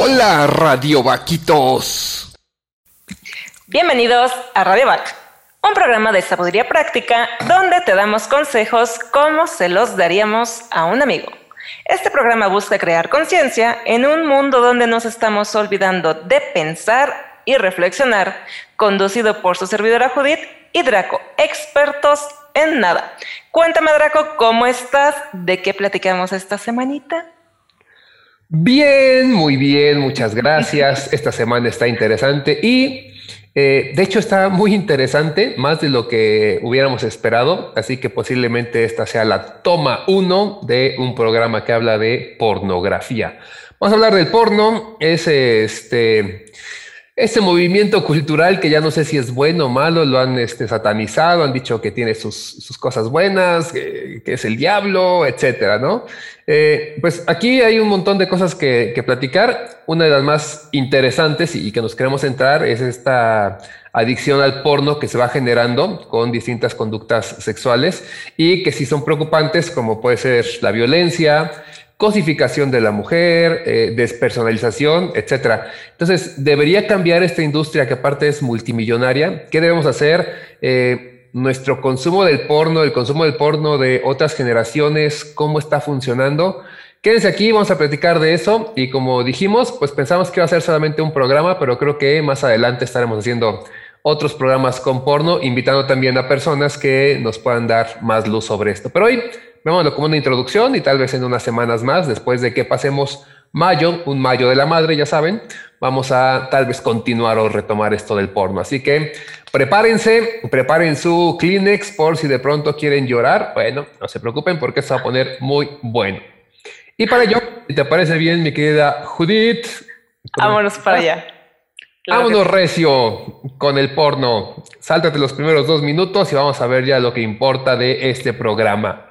Hola, Radio Vaquitos. Bienvenidos a Radio Vac, un programa de sabiduría práctica donde te damos consejos como se los daríamos a un amigo. Este programa busca crear conciencia en un mundo donde nos estamos olvidando de pensar y reflexionar, conducido por su servidora Judith y Draco, expertos en nada. Cuéntame, Draco, ¿cómo estás? ¿De qué platicamos esta semanita? Bien, muy bien, muchas gracias. Esta semana está interesante y eh, de hecho está muy interesante, más de lo que hubiéramos esperado, así que posiblemente esta sea la toma uno de un programa que habla de pornografía. Vamos a hablar del porno, es este este movimiento cultural que ya no sé si es bueno o malo, lo han este, satanizado, han dicho que tiene sus, cosas buenas, que, es el diablo, etcétera, ¿no? Eh, pues aquí hay un montón de cosas que, platicar. Una de las más interesantes y, que nos queremos entrar es esta adicción al porno que se va generando con distintas conductas sexuales y que sí son preocupantes, como puede ser la violencia, cosificación de la mujer, eh, despersonalización, etcétera. Entonces, debería cambiar esta industria que aparte es multimillonaria. ¿Qué debemos hacer? Eh, nuestro consumo del porno, el consumo del porno de otras generaciones, cómo está funcionando. Quédense aquí, vamos a platicar de eso y como dijimos, pues pensamos que iba a ser solamente un programa, pero creo que más adelante estaremos haciendo otros programas con porno, invitando también a personas que nos puedan dar más luz sobre esto. Pero hoy Veámoslo como una introducción y tal vez en unas semanas más, después de que pasemos mayo, un mayo de la madre, ya saben, vamos a tal vez continuar o retomar esto del porno. Así que prepárense, preparen su Kleenex por si de pronto quieren llorar. Bueno, no se preocupen porque se va a poner muy bueno. Y para ello, si te parece bien, mi querida Judith. Vámonos para allá. Vámonos recio con el porno. Sáltate los primeros dos minutos y vamos a ver ya lo que importa de este programa.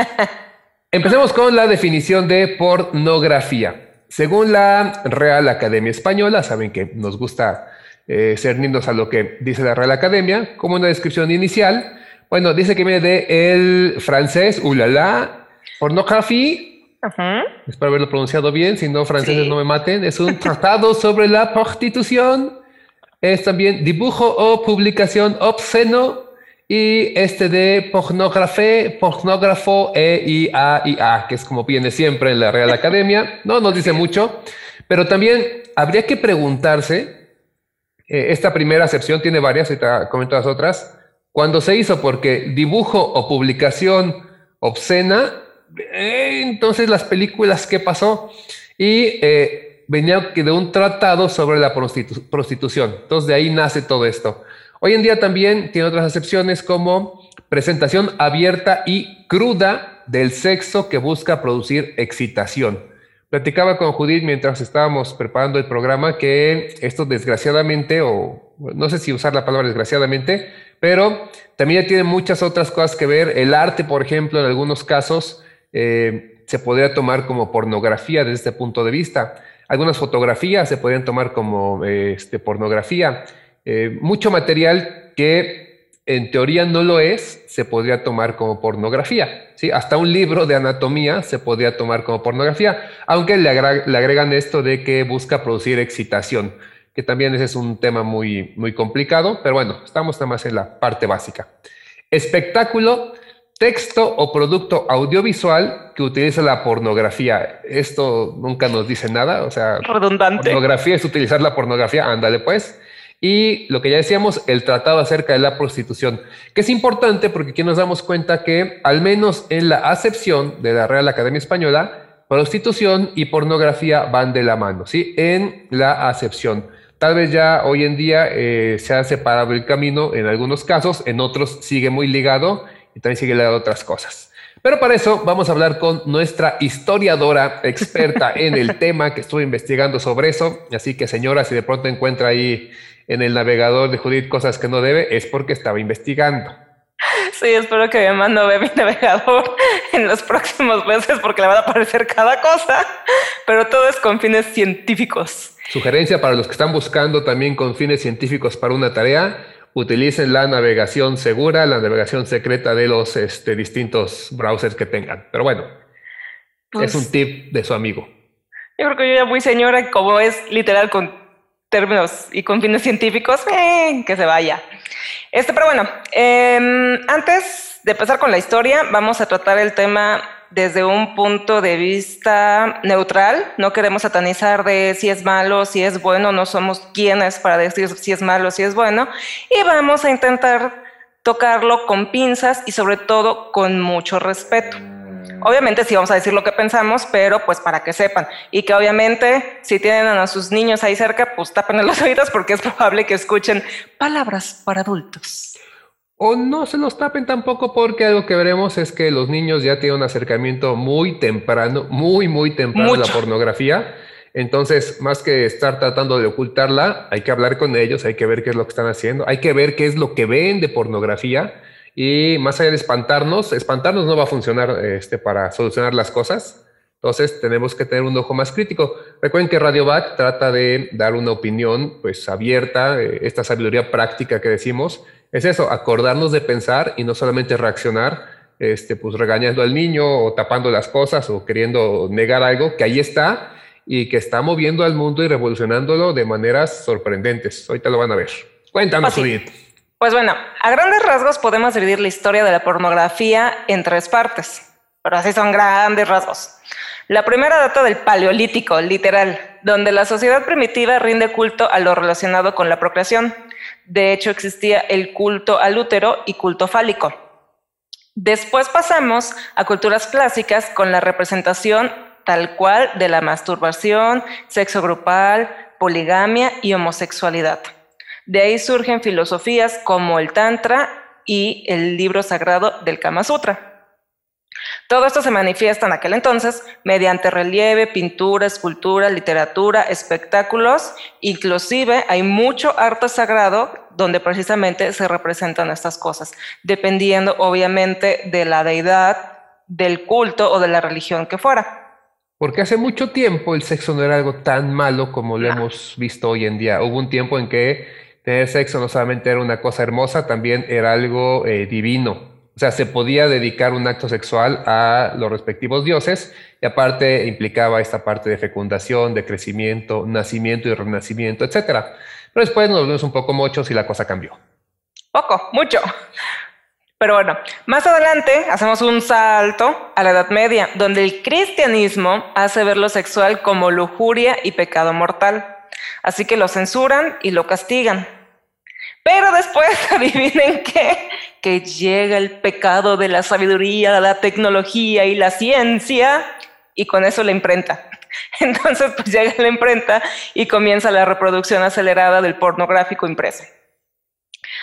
Empecemos con la definición de pornografía. Según la Real Academia Española, saben que nos gusta eh, cernirnos a lo que dice la Real Academia, como una descripción inicial. Bueno, dice que viene de el francés, ulala, pornografía Espero haberlo pronunciado bien, si no franceses no me maten. Es un tratado sobre la prostitución. Es también dibujo o publicación obsceno. Y este de pornografía, pornógrafo, E, I, A, I, A, que es como viene siempre en la Real Academia. No nos dice mucho, pero también habría que preguntarse, eh, esta primera acepción tiene varias, y te comento las otras, cuando se hizo, porque dibujo o publicación obscena eh, entonces las películas, ¿qué pasó? Y eh, venía de un tratado sobre la prostitución. Entonces de ahí nace todo esto. Hoy en día también tiene otras excepciones como presentación abierta y cruda del sexo que busca producir excitación. Platicaba con Judith mientras estábamos preparando el programa que esto desgraciadamente, o no sé si usar la palabra desgraciadamente, pero también tiene muchas otras cosas que ver. El arte, por ejemplo, en algunos casos, eh, se podría tomar como pornografía desde este punto de vista. Algunas fotografías se podrían tomar como eh, este, pornografía. Eh, mucho material que en teoría no lo es, se podría tomar como pornografía. ¿sí? Hasta un libro de anatomía se podría tomar como pornografía, aunque le, agregan esto de que busca producir excitación, que también ese es un tema muy, muy complicado, pero bueno, estamos nada más en la parte básica. Espectáculo texto o producto audiovisual que utiliza la pornografía. Esto nunca nos dice nada, o sea, redundante. Pornografía es utilizar la pornografía, ándale pues. Y lo que ya decíamos, el tratado acerca de la prostitución, que es importante porque aquí nos damos cuenta que, al menos en la acepción de la Real Academia Española, prostitución y pornografía van de la mano, ¿sí? En la acepción. Tal vez ya hoy en día eh, se ha separado el camino en algunos casos, en otros sigue muy ligado y también sigue de otras cosas. Pero para eso vamos a hablar con nuestra historiadora experta en el tema que estuvo investigando sobre eso. Así que señora, si de pronto encuentra ahí en el navegador de Judith cosas que no debe, es porque estaba investigando. Sí, espero que me mando mi navegador en los próximos meses porque le van a aparecer cada cosa, pero todo es con fines científicos. Sugerencia para los que están buscando también con fines científicos para una tarea utilicen la navegación segura, la navegación secreta de los este, distintos browsers que tengan. Pero bueno. es un tip de su amigo. Yo creo que yo ya muy señora, como es literal con términos y con fines científicos, eh, que se vaya. Este, pero bueno, em, antes de empezar con la historia, vamos a tratar el tema desde un punto de vista neutral. No queremos satanizar de si es malo, si es bueno, no somos quienes para decir si es malo, si es bueno. Y vamos a intentar tocarlo con pinzas y sobre todo con mucho respeto. Obviamente sí vamos a decir lo que pensamos, pero pues para que sepan. Y que obviamente si tienen a sus niños ahí cerca, pues tapen los oídos porque es probable que escuchen palabras para adultos. O no se los tapen tampoco porque algo que veremos es que los niños ya tienen un acercamiento muy temprano, muy, muy temprano a la pornografía. Entonces, más que estar tratando de ocultarla, hay que hablar con ellos, hay que ver qué es lo que están haciendo, hay que ver qué es lo que ven de pornografía y más allá de espantarnos, espantarnos no va a funcionar este, para solucionar las cosas. Entonces tenemos que tener un ojo más crítico. Recuerden que Radio Back trata de dar una opinión pues abierta, eh, esta sabiduría práctica que decimos, es eso, acordarnos de pensar y no solamente reaccionar, este, pues regañando al niño o tapando las cosas o queriendo negar algo que ahí está y que está moviendo al mundo y revolucionándolo de maneras sorprendentes. Ahorita lo van a ver. Cuéntanos, Judith. Pues bueno, a grandes rasgos podemos dividir la historia de la pornografía en tres partes, pero así son grandes rasgos. La primera data del Paleolítico, literal, donde la sociedad primitiva rinde culto a lo relacionado con la procreación. De hecho, existía el culto al útero y culto fálico. Después pasamos a culturas clásicas con la representación tal cual de la masturbación, sexo grupal, poligamia y homosexualidad. De ahí surgen filosofías como el Tantra y el libro sagrado del Kama Sutra. Todo esto se manifiesta en aquel entonces mediante relieve, pintura, escultura, literatura, espectáculos, inclusive hay mucho arte sagrado donde precisamente se representan estas cosas, dependiendo obviamente de la deidad, del culto o de la religión que fuera. Porque hace mucho tiempo el sexo no era algo tan malo como lo hemos visto hoy en día. Hubo un tiempo en que tener sexo no solamente era una cosa hermosa, también era algo eh, divino. O sea, se podía dedicar un acto sexual a los respectivos dioses y aparte implicaba esta parte de fecundación, de crecimiento, nacimiento y renacimiento, etc. Pero después nos vemos un poco muchos y la cosa cambió. Poco, mucho. Pero bueno, más adelante hacemos un salto a la Edad Media, donde el cristianismo hace ver lo sexual como lujuria y pecado mortal. Así que lo censuran y lo castigan. Pero después, adivinen qué, que llega el pecado de la sabiduría, la tecnología y la ciencia, y con eso la imprenta. Entonces, pues llega la imprenta y comienza la reproducción acelerada del pornográfico impreso.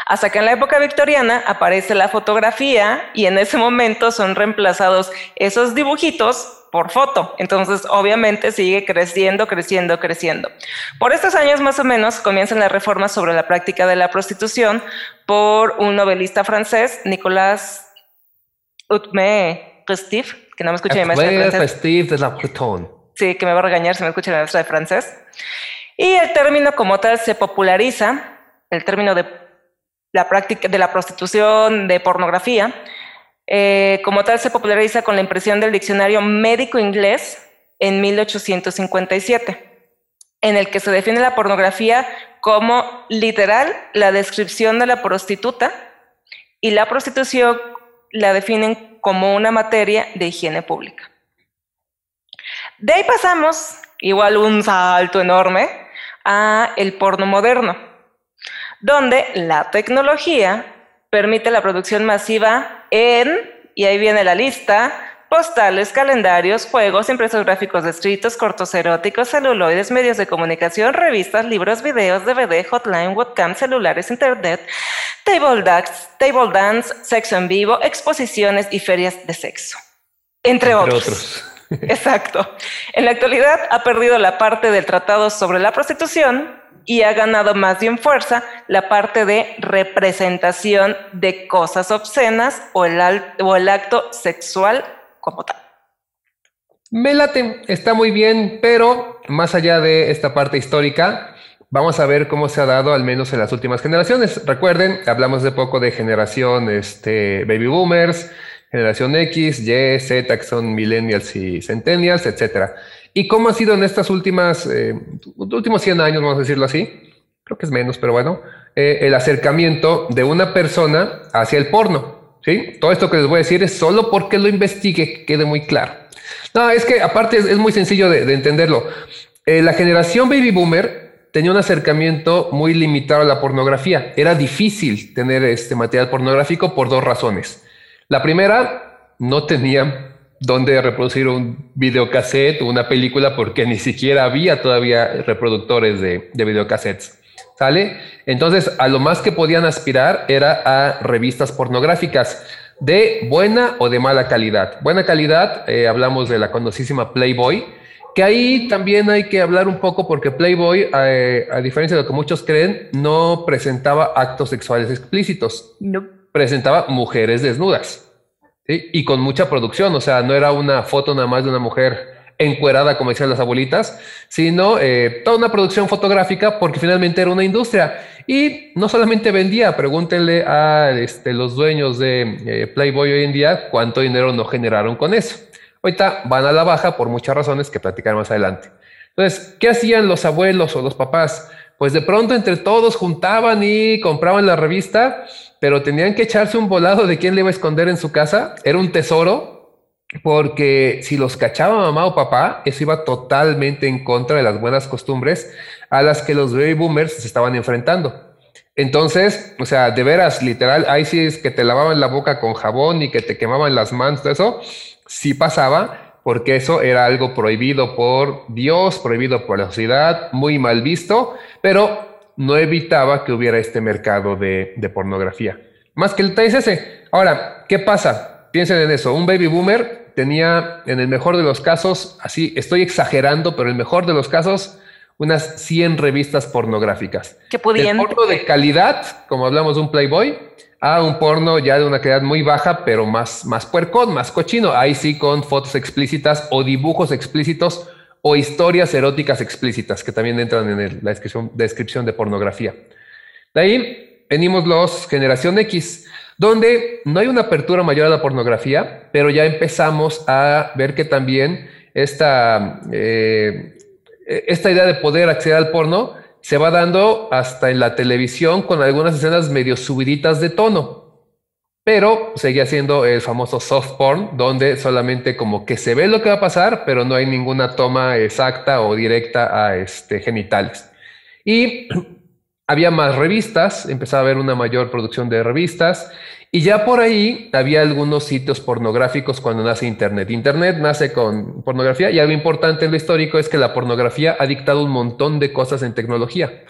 Hasta que en la época victoriana aparece la fotografía y en ese momento son reemplazados esos dibujitos por foto. Entonces, obviamente sigue creciendo, creciendo, creciendo. Por estos años más o menos comienzan las reformas sobre la práctica de la prostitución por un novelista francés, Nicolas Utme Restif, que no me escucha mi maestra de francés. de la Sí, que me va a regañar si me escucha mi maestra de francés. Y el término como tal se populariza, el término de la práctica de la prostitución, de pornografía, eh, como tal se populariza con la impresión del diccionario médico inglés en 1857, en el que se define la pornografía como literal la descripción de la prostituta y la prostitución la definen como una materia de higiene pública. De ahí pasamos, igual un salto enorme, a el porno moderno, donde la tecnología permite la producción masiva en, y ahí viene la lista, postales, calendarios, juegos, impresos gráficos escritos, cortos eróticos, celuloides, medios de comunicación, revistas, libros, videos, DVD, hotline, webcam, celulares, internet, table dance, table dance, sexo en vivo, exposiciones y ferias de sexo. Entre, otros. Exacto. En la actualidad ha perdido la parte del tratado sobre la prostitución, y ha ganado más bien fuerza la parte de representación de cosas obscenas o el, acto sexual como tal. Me late, está muy bien, pero más allá de esta parte histórica, vamos a ver cómo se ha dado al menos en las últimas generaciones. Recuerden, hablamos de poco de generación este, baby boomers, generación X, Y, Z, que son millennials y centennials, etcétera. ¿Y cómo ha sido en estas últimas, eh, últimos 100 años, vamos a decirlo así? Creo que es menos, pero bueno, eh, el acercamiento de una persona hacia el porno. ¿sí? Todo esto que les voy a decir es solo porque lo investigue, que quede muy claro. No, es que aparte es, muy sencillo de, entenderlo. Eh, la generación baby boomer tenía un acercamiento muy limitado a la pornografía. Era difícil tener este material pornográfico por dos razones. La primera, no tenía dónde reproducir un videocassette o una película porque ni siquiera había todavía reproductores de, de videocassettes. ¿Sale? Entonces, a lo más que podían aspirar era a revistas pornográficas de buena o de mala calidad. Buena calidad, eh, hablamos de la conocidísima Playboy, que ahí también hay que hablar un poco porque Playboy, eh, a diferencia de lo que muchos creen, no presentaba actos sexuales explícitos. No. Presentaba mujeres desnudas. Y con mucha producción, o sea, no era una foto nada más de una mujer encuerada, como decían las abuelitas, sino eh, toda una producción fotográfica porque finalmente era una industria. Y no solamente vendía, pregúntenle a este, los dueños de eh, Playboy hoy en día cuánto dinero no generaron con eso. Ahorita van a la baja por muchas razones que platicar más adelante. Entonces, ¿qué hacían los abuelos o los papás? Pues de pronto entre todos juntaban y compraban la revista, pero tenían que echarse un volado de quién le iba a esconder en su casa. Era un tesoro porque si los cachaba mamá o papá, eso iba totalmente en contra de las buenas costumbres a las que los baby boomers se estaban enfrentando. Entonces, o sea, de veras, literal, ahí sí es que te lavaban la boca con jabón y que te quemaban las manos, eso sí pasaba, porque eso era algo prohibido por Dios, prohibido por la sociedad, muy mal visto, pero no evitaba que hubiera este mercado de, de pornografía. Más que el TSS. Ahora, ¿qué pasa? Piensen en eso, un baby boomer tenía en el mejor de los casos, así estoy exagerando, pero en el mejor de los casos, unas 100 revistas pornográficas. Que podían. porno de calidad, como hablamos de un Playboy, a un porno ya de una calidad muy baja, pero más, más puercón, más cochino. Ahí sí con fotos explícitas o dibujos explícitos o historias eróticas explícitas que también entran en la descripción, de pornografía. De ahí venimos los generación X donde no hay una apertura mayor a la pornografía, pero ya empezamos a ver que también esta, eh, esta idea de poder acceder al porno se va dando hasta en la televisión con algunas escenas medio subiditas de tono. Pero seguía siendo el famoso soft porn, donde solamente como que se ve lo que va a pasar, pero no hay ninguna toma exacta o directa a este, genitales. Y había más revistas, empezaba a haber una mayor producción de revistas y ya por ahí había algunos sitios pornográficos cuando nace Internet. Internet nace con pornografía y algo importante en lo histórico es que la pornografía ha dictado un montón de cosas en tecnología.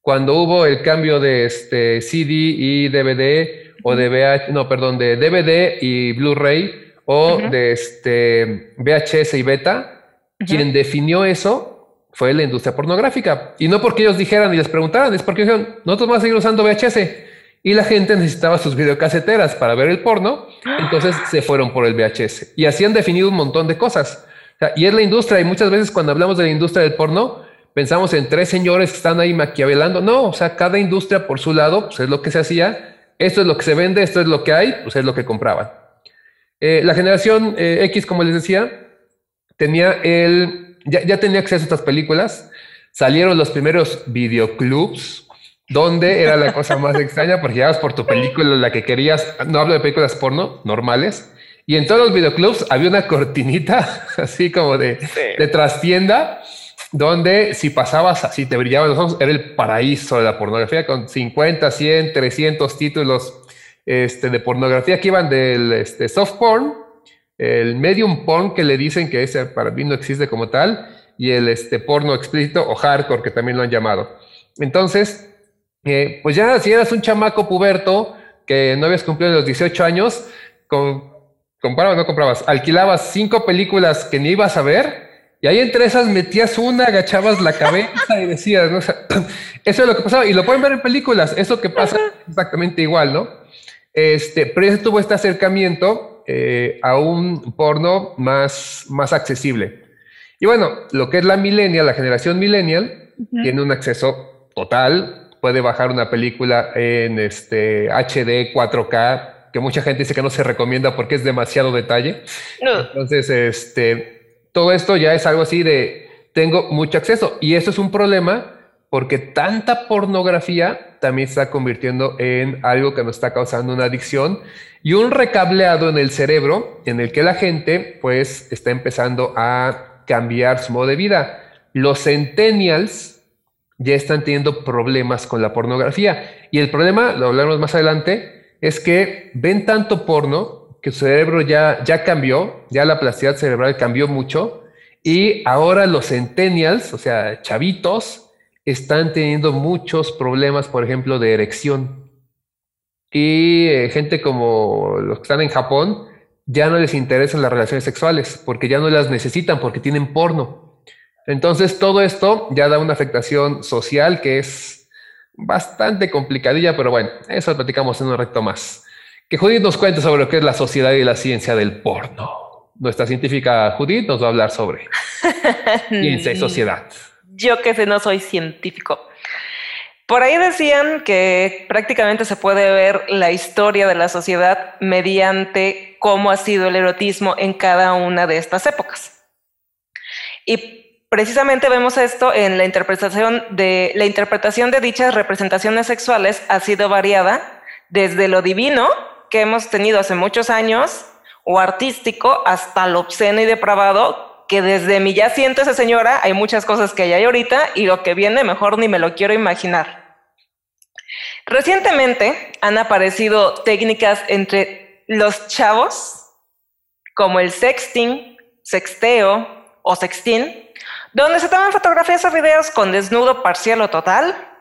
Cuando hubo el cambio de este CD y DVD o de VH, no, perdón, de DVD y Blu-ray o de este VHS y beta, quien definió eso fue la industria pornográfica. Y no porque ellos dijeran y les preguntaran, es porque dijeron, nosotros vamos a seguir usando VHS. Y la gente necesitaba sus videocaseteras para ver el porno, entonces se fueron por el VHS. Y así han definido un montón de cosas. y es la industria, y muchas veces cuando hablamos de la industria del porno, pensamos en tres señores que están ahí maquiavelando. No, o sea, cada industria por su lado, pues es lo que se hacía. Esto es lo que se vende, esto es lo que hay, pues es lo que compraban. Eh, la generación eh, X, como les decía, tenía el ya, tenía acceso a estas películas. Salieron los primeros videoclubs, donde era la cosa más extraña, porque llegabas por tu película, la que querías. No hablo de películas porno normales. Y en todos los videoclubs había una cortinita, así como de, de trastienda, donde si pasabas así, te brillaban los ojos, era el paraíso de la pornografía, con 50, 100, 300 títulos este, de pornografía que iban del este, soft porn el medium porn que le dicen que ese para mí no existe como tal, y el este, porno explícito o hardcore que también lo han llamado. Entonces, eh, pues ya si eras un chamaco puberto que no habías cumplido los 18 años, comprabas, no comprabas, alquilabas cinco películas que ni ibas a ver, y ahí entre esas metías una, agachabas la cabeza y decías, ¿no? eso es lo que pasaba, y lo pueden ver en películas, eso que pasa exactamente igual, ¿no? Este, pero ya tuvo este acercamiento eh, a un porno más, más accesible. Y bueno, lo que es la millennial, la generación millennial, tiene un acceso total, puede bajar una película en este HD 4K que mucha gente dice que no se recomienda porque es demasiado detalle. Entonces, este, todo esto ya es algo así de tengo mucho acceso y eso es un problema porque tanta pornografía también está convirtiendo en algo que nos está causando una adicción y un recableado en el cerebro en el que la gente pues está empezando a cambiar su modo de vida. Los centennials ya están teniendo problemas con la pornografía y el problema, lo hablaremos más adelante, es que ven tanto porno que su cerebro ya, ya cambió, ya la plasticidad cerebral cambió mucho y ahora los centennials, o sea, chavitos, están teniendo muchos problemas, por ejemplo, de erección. Y eh, gente como los que están en Japón, ya no les interesan las relaciones sexuales porque ya no las necesitan porque tienen porno. Entonces todo esto ya da una afectación social que es bastante complicadilla, pero bueno, eso lo platicamos en un recto más. Que Judith nos cuente sobre lo que es la sociedad y la ciencia del porno. Nuestra científica Judith nos va a hablar sobre ciencia y sociedad. Yo que sé, no soy científico. Por ahí decían que prácticamente se puede ver la historia de la sociedad mediante cómo ha sido el erotismo en cada una de estas épocas. Y precisamente vemos esto en la interpretación de la interpretación de dichas representaciones sexuales ha sido variada desde lo divino que hemos tenido hace muchos años o artístico hasta lo obsceno y depravado que desde mi ya siento esa señora, hay muchas cosas que hay ahorita y lo que viene mejor ni me lo quiero imaginar. Recientemente han aparecido técnicas entre los chavos, como el sexting, sexteo o sexting, donde se toman fotografías o videos con desnudo parcial o total,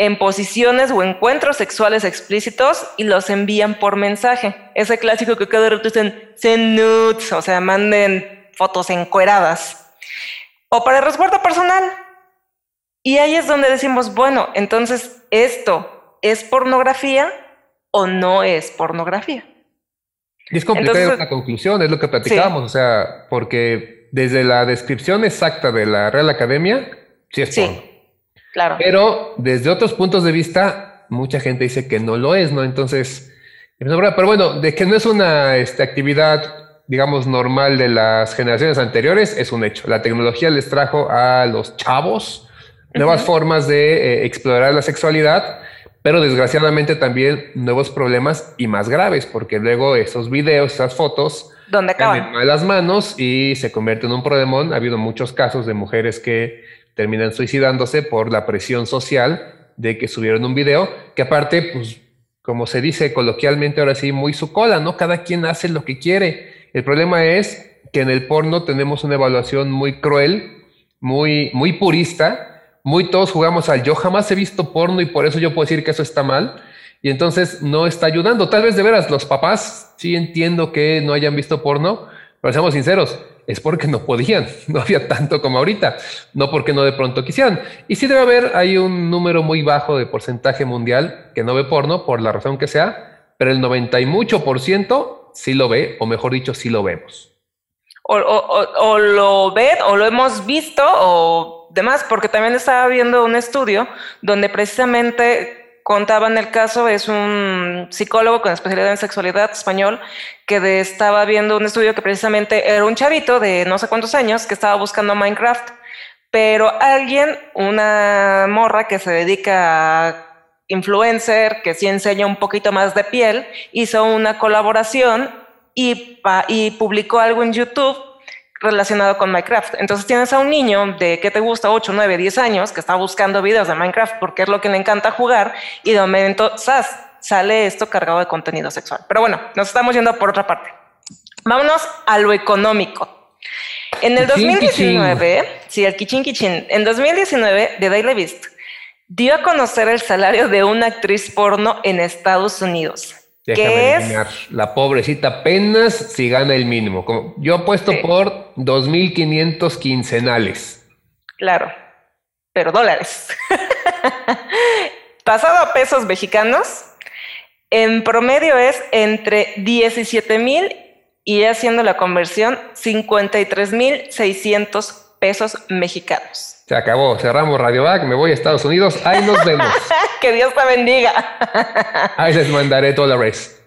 en posiciones o encuentros sexuales explícitos y los envían por mensaje. Ese clásico que cada rato dicen, send nudes, o sea, manden fotos encueradas o para el resguardo personal. Y ahí es donde decimos, bueno, entonces esto es pornografía o no es pornografía. Y es complicada la conclusión, es lo que platicábamos, o sea, porque desde la descripción exacta de la Real Academia, sí es sí, Claro. Pero desde otros puntos de vista, mucha gente dice que no lo es, ¿no? Entonces, pero bueno, de que no es una este, actividad digamos, normal de las generaciones anteriores es un hecho. La tecnología les trajo a los chavos nuevas formas de eh, explorar la sexualidad, pero desgraciadamente también nuevos problemas y más graves, porque luego esos videos, esas fotos, ¿Dónde acaban? En malas manos y se convierten en un problemón. Ha habido muchos casos de mujeres que terminan suicidándose por la presión social de que subieron un video, que aparte, pues, como se dice coloquialmente ahora sí, muy su cola, ¿no? Cada quien hace lo que quiere. El problema es que en el porno tenemos una evaluación muy cruel, muy, muy purista, muy todos jugamos al yo jamás he visto porno y por eso yo puedo decir que eso está mal. Y entonces no está ayudando. Tal vez de veras los papás sí entiendo que no hayan visto porno, pero seamos sinceros, es porque no podían, no había tanto como ahorita, no porque no de pronto quisieran. Y sí debe haber, hay un número muy bajo de porcentaje mundial que no ve porno, por la razón que sea, pero el 90 y mucho por ciento sí lo ve, o mejor dicho, sí lo vemos. O, lo ven, o lo hemos visto, o demás, porque también estaba viendo un estudio donde precisamente contaban el caso, es un psicólogo con especialidad en sexualidad español, que estaba viendo un estudio que precisamente era un chavito de no sé cuántos años que estaba buscando Minecraft, pero alguien, una morra que se dedica a influencer que sí enseña un poquito más de piel, hizo una colaboración y, y publicó algo en YouTube relacionado con Minecraft. Entonces tienes a un niño de, ¿qué te gusta? 8, 9, 10 años que está buscando videos de Minecraft porque es lo que le encanta jugar y de momento, ¡zas! sale esto cargado de contenido sexual. Pero bueno, nos estamos yendo por otra parte. Vámonos a lo económico. En el 2019, sí, el kichin kichin, en 2019, The Daily Beast dio a conocer el salario de una actriz porno en Estados Unidos. Que es la pobrecita apenas si gana el mínimo. Como yo apuesto por 2.500 quincenales. Claro, pero dólares. Pasado a pesos mexicanos, en promedio es entre 17 mil y haciendo la conversión 53 mil 600 pesos mexicanos. Se acabó, cerramos Radio Back, me voy a Estados Unidos, ahí nos vemos. que Dios te bendiga. ahí les mandaré dólares.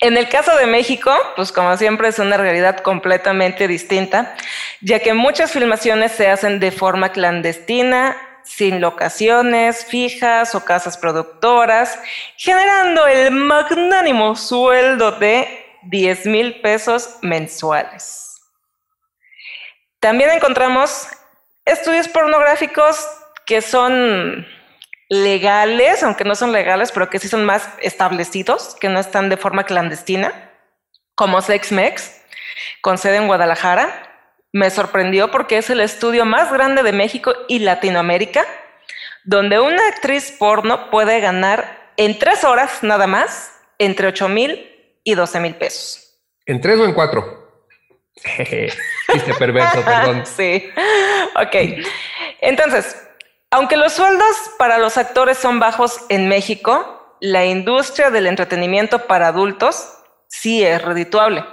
En el caso de México, pues como siempre es una realidad completamente distinta, ya que muchas filmaciones se hacen de forma clandestina, sin locaciones fijas o casas productoras, generando el magnánimo sueldo de 10 mil pesos mensuales. También encontramos estudios pornográficos que son legales, aunque no son legales, pero que sí son más establecidos, que no están de forma clandestina, como SexMex, con sede en Guadalajara. Me sorprendió porque es el estudio más grande de México y Latinoamérica, donde una actriz porno puede ganar en tres horas nada más entre 8 mil y 12 mil pesos. ¿En tres o en cuatro? Chiste perverso, perdón. sí. Ok. Entonces, aunque los sueldos para los actores son bajos en México, la industria del entretenimiento para adultos sí es redituable.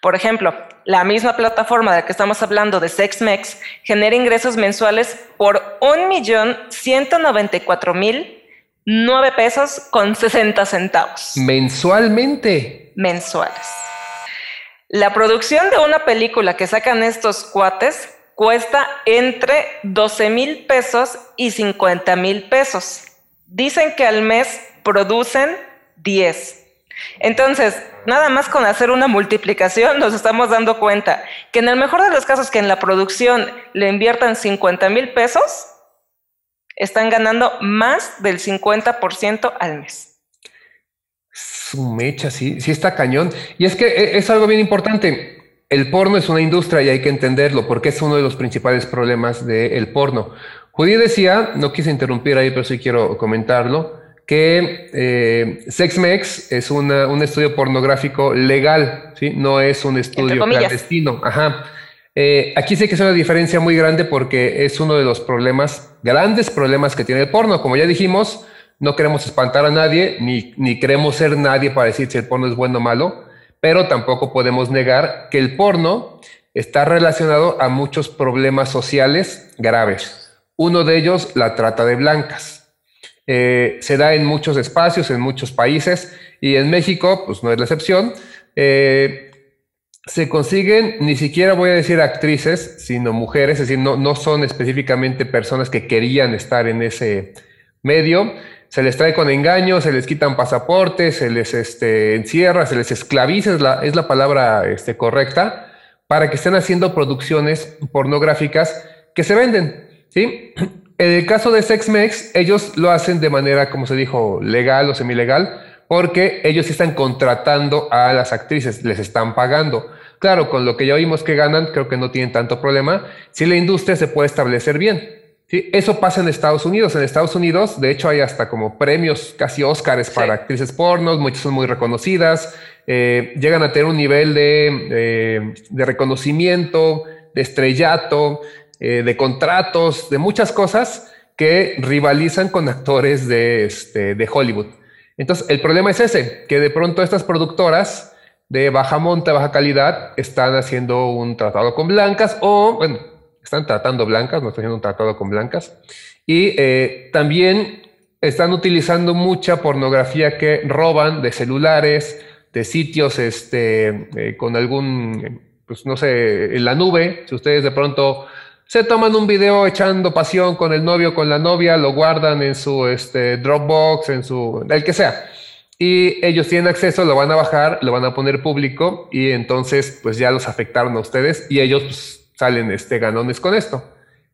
Por ejemplo, la misma plataforma de la que estamos hablando de SexMex genera ingresos mensuales por 1.194.009 pesos con 60 centavos. Mensualmente. Mensuales. La producción de una película que sacan estos cuates cuesta entre 12 mil pesos y 50 mil pesos. Dicen que al mes producen 10. Entonces, nada más con hacer una multiplicación nos estamos dando cuenta que en el mejor de los casos que en la producción le inviertan 50 mil pesos, están ganando más del 50% al mes. Su mecha, sí, sí está cañón. Y es que eh, es algo bien importante el porno es una industria y hay que entenderlo porque es uno de los principales problemas del porno. Judy decía, no quise interrumpir ahí, pero sí quiero comentarlo, que eh, SexMex es un estudio pornográfico legal, ¿sí? no es un estudio clandestino. Ajá. Eh, aquí sí que es una diferencia muy grande porque es uno de los problemas, grandes problemas que tiene el porno. Como ya dijimos, no queremos espantar a nadie, ni, ni queremos ser nadie para decir si el porno es bueno o malo pero tampoco podemos negar que el porno está relacionado a muchos problemas sociales graves. Uno de ellos, la trata de blancas. Eh, se da en muchos espacios, en muchos países, y en México, pues no es la excepción. Eh, se consiguen, ni siquiera voy a decir actrices, sino mujeres, es decir, no, no son específicamente personas que querían estar en ese medio, se les trae con engaño, se les quitan pasaportes, se les este, encierra, se les esclaviza, es la, palabra este, correcta, para que estén haciendo producciones pornográficas que se venden. ¿sí? En el caso de SexMex, ellos lo hacen de manera, como se dijo, legal o semilegal, porque ellos están contratando a las actrices, les están pagando. Claro, con lo que ya oímos que ganan, creo que no tienen tanto problema. Si la industria se puede establecer bien. Sí, eso pasa en Estados Unidos. En Estados Unidos, de hecho, hay hasta como premios, casi Óscares para actrices pornos, muchas son muy reconocidas, eh, llegan a tener un nivel de, reconocimiento, de estrellato, eh, de contratos, de muchas cosas que rivalizan con actores de, este, de Hollywood. Entonces, el problema es ese, que de pronto estas productoras de baja monta, baja calidad, están haciendo un tratado con blancas o, bueno, están tratando blancas, no están haciendo un tratado con blancas. Y eh, también están utilizando mucha pornografía que roban de celulares, de sitios este, eh, con algún, pues no sé, en la nube. Si ustedes de pronto se toman un video echando pasión con el novio, con la novia, lo guardan en su este, Dropbox, en su, el que sea. Y ellos tienen acceso, lo van a bajar, lo van a poner público y entonces pues ya los afectaron a ustedes y ellos pues, salen este, ganones con esto.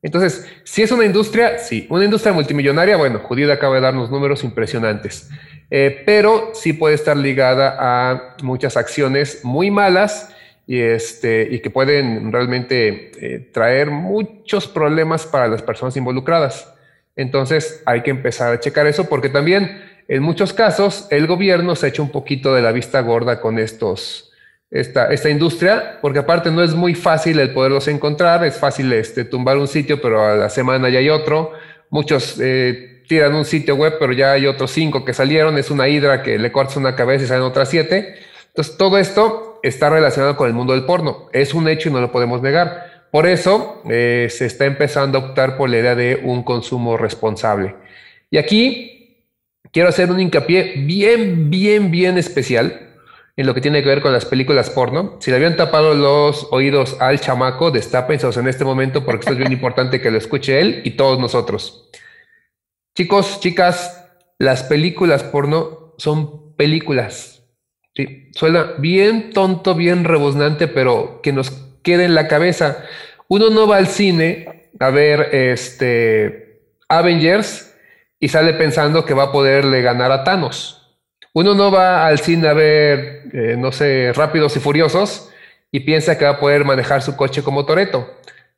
Entonces, si es una industria, sí, una industria multimillonaria, bueno, Judith acaba de darnos números impresionantes, eh, pero sí puede estar ligada a muchas acciones muy malas y, este, y que pueden realmente eh, traer muchos problemas para las personas involucradas. Entonces, hay que empezar a checar eso porque también en muchos casos el gobierno se ha hecho un poquito de la vista gorda con estos, esta, esta industria, porque aparte no es muy fácil el poderlos encontrar, es fácil este, tumbar un sitio, pero a la semana ya hay otro. Muchos eh, tiran un sitio web, pero ya hay otros cinco que salieron, es una hidra que le cortas una cabeza y salen otras siete. Entonces, todo esto está relacionado con el mundo del porno. Es un hecho y no lo podemos negar. Por eso eh, se está empezando a optar por la idea de un consumo responsable. Y aquí quiero hacer un hincapié bien, bien, bien especial en lo que tiene que ver con las películas porno. Si le habían tapado los oídos al chamaco, destápense en este momento porque esto es bien importante que lo escuche él y todos nosotros. Chicos, chicas, las películas porno son películas. Sí, suena bien tonto, bien rebuznante, pero que nos quede en la cabeza. Uno no va al cine a ver este Avengers y sale pensando que va a poderle ganar a Thanos. Uno no va al cine a ver, eh, no sé, Rápidos y Furiosos y piensa que va a poder manejar su coche como Toreto.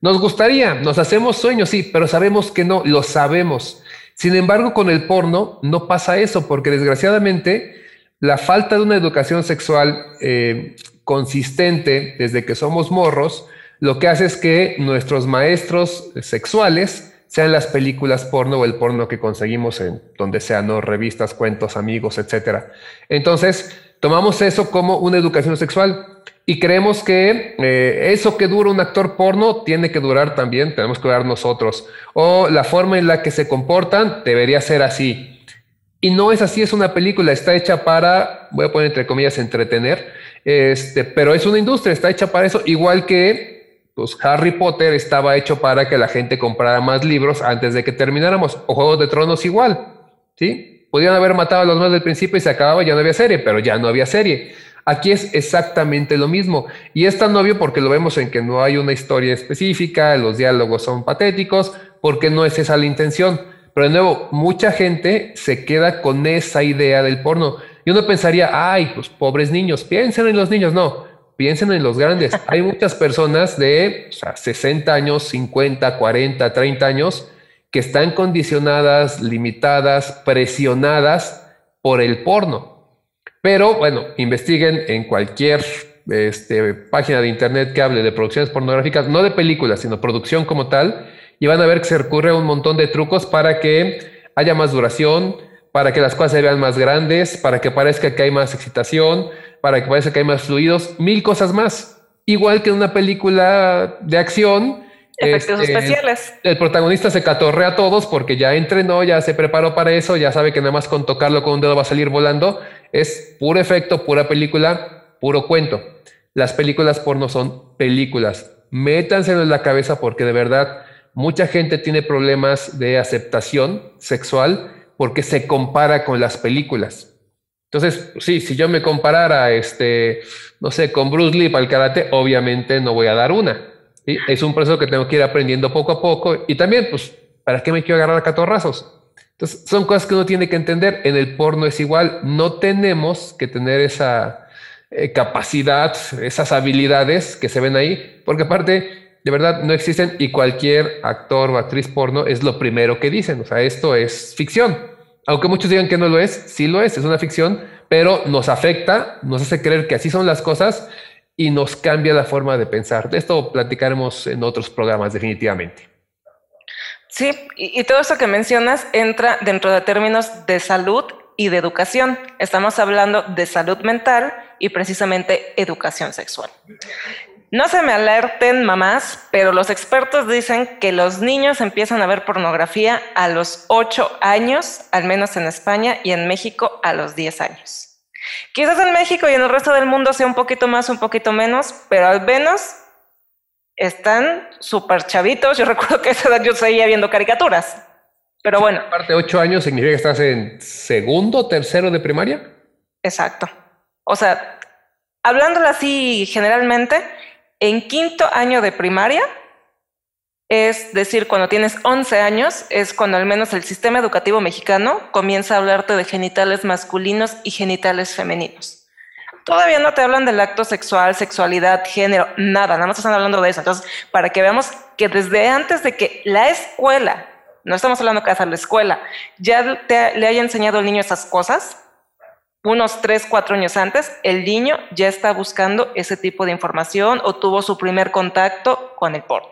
Nos gustaría, nos hacemos sueños, sí, pero sabemos que no, lo sabemos. Sin embargo, con el porno no pasa eso, porque desgraciadamente la falta de una educación sexual eh, consistente desde que somos morros, lo que hace es que nuestros maestros sexuales sean las películas porno o el porno que conseguimos en donde sean, ¿no? revistas, cuentos, amigos, etcétera. Entonces, tomamos eso como una educación sexual y creemos que eh, eso que dura un actor porno tiene que durar también, tenemos que durar nosotros. O la forma en la que se comportan debería ser así. Y no es así, es una película, está hecha para, voy a poner entre comillas, entretener, este, pero es una industria, está hecha para eso, igual que pues Harry Potter estaba hecho para que la gente comprara más libros antes de que termináramos. O Juegos de Tronos igual, ¿sí? Podían haber matado a los más del principio y se acababa, ya no había serie, pero ya no había serie. Aquí es exactamente lo mismo. Y es tan obvio porque lo vemos en que no hay una historia específica, los diálogos son patéticos, porque no es esa la intención. Pero de nuevo, mucha gente se queda con esa idea del porno. Y uno pensaría, ay, pues pobres niños, piensen en los niños. No, piensen en los grandes. Hay muchas personas de 60 años, 50, 40, 30 años que están condicionadas, limitadas, presionadas por el porno. Pero bueno, investiguen en cualquier este, página de internet que hable de producciones pornográficas, no de películas, sino producción como tal, y van a ver que se recurre a un montón de trucos para que haya más duración, para que las cosas se vean más grandes, para que parezca que hay más excitación, para que parezca que hay más fluidos, mil cosas más. Igual que en una película de acción. Efectos este, especiales. El protagonista se catorrea a todos porque ya entrenó, ya se preparó para eso, ya sabe que nada más con tocarlo con un dedo va a salir volando. Es puro efecto, pura película, puro cuento. Las películas porno son películas. Métanselo en la cabeza porque de verdad mucha gente tiene problemas de aceptación sexual porque se compara con las películas. Entonces, sí, si yo me comparara, este, no sé, con Bruce Lee para el karate, obviamente no voy a dar una. Es un proceso que tengo que ir aprendiendo poco a poco. Y también, pues, ¿para qué me quiero agarrar a catorrazos? Entonces, son cosas que uno tiene que entender. En el porno es igual. No tenemos que tener esa eh, capacidad, esas habilidades que se ven ahí, porque aparte, de verdad, no existen y cualquier actor o actriz porno es lo primero que dicen. O sea, esto es ficción. Aunque muchos digan que no lo es, sí lo es, es una ficción, pero nos afecta, nos hace creer que así son las cosas y nos cambia la forma de pensar. De esto platicaremos en otros programas definitivamente. Sí, y, todo eso que mencionas entra dentro de términos de salud y de educación. Estamos hablando de salud mental y precisamente educación sexual. No se me alerten, mamás, pero los expertos dicen que los niños empiezan a ver pornografía a los 8 años, al menos en España, y en México a los 10 años. Quizás en México y en el resto del mundo sea un poquito más, un poquito menos, pero al menos están súper chavitos. Yo recuerdo que a esa edad yo seguía viendo caricaturas. Pero bueno. Aparte, 8 años significa que estás en segundo, tercero de primaria. Exacto. O sea, hablándolo así generalmente, en quinto año de primaria, es decir, cuando tienes 11 años, es cuando al menos el sistema educativo mexicano comienza a hablarte de genitales masculinos y genitales femeninos. Todavía no te hablan del acto sexual, sexualidad, género, nada, nada más están hablando de eso. Entonces, para que veamos que desde antes de que la escuela, no estamos hablando casa, la escuela, ya le haya enseñado al niño esas cosas, unos 3, 4 años antes, el niño ya está buscando ese tipo de información o tuvo su primer contacto con el porno.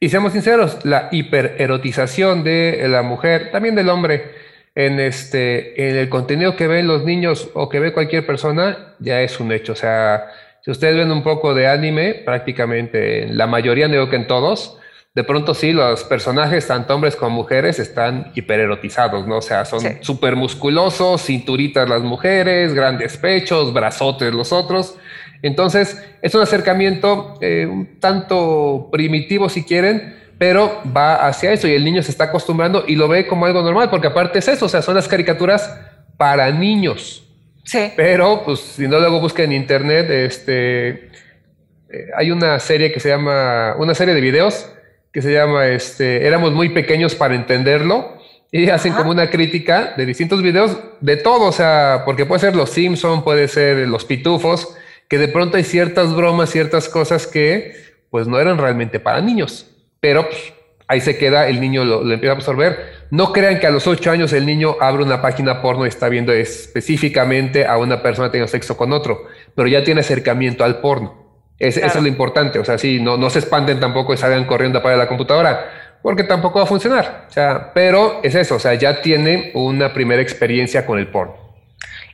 Y seamos sinceros, la hipererotización de la mujer, también del hombre, en, este, en el contenido que ven los niños o que ve cualquier persona, ya es un hecho. O sea, si ustedes ven un poco de anime, prácticamente la mayoría, no digo que en todos, de pronto sí, los personajes, tanto hombres como mujeres, están hipererotizados, ¿no? O sea, son súper musculosos, cinturitas las mujeres, grandes pechos, brazotes los otros. Entonces, es un acercamiento eh, un tanto primitivo si quieren, pero va hacia eso y el niño se está acostumbrando y lo ve como algo normal, porque aparte es eso, o sea, son las caricaturas para niños. Sí. Pero, pues, si no luego busquen en internet, este, eh, hay una serie que se llama, una serie de videos que se llama este, Éramos muy pequeños para entenderlo. Y hacen como una crítica de distintos videos de todo, o sea, porque puede ser los Simpson, puede ser los Pitufos, que de pronto hay ciertas bromas, ciertas cosas que pues no eran realmente para niños, pero pues, ahí se queda, el niño lo, lo, empieza a absorber. No crean que a los ocho años el niño abre una página porno y está viendo específicamente a una persona teniendo sexo con otro, pero ya tiene acercamiento al porno. Es, Eso es lo importante. O sea, sí, no, no se espanten tampoco y salgan corriendo para la computadora, porque tampoco va a funcionar. O sea, pero es eso, o sea, ya tiene una primera experiencia con el porno.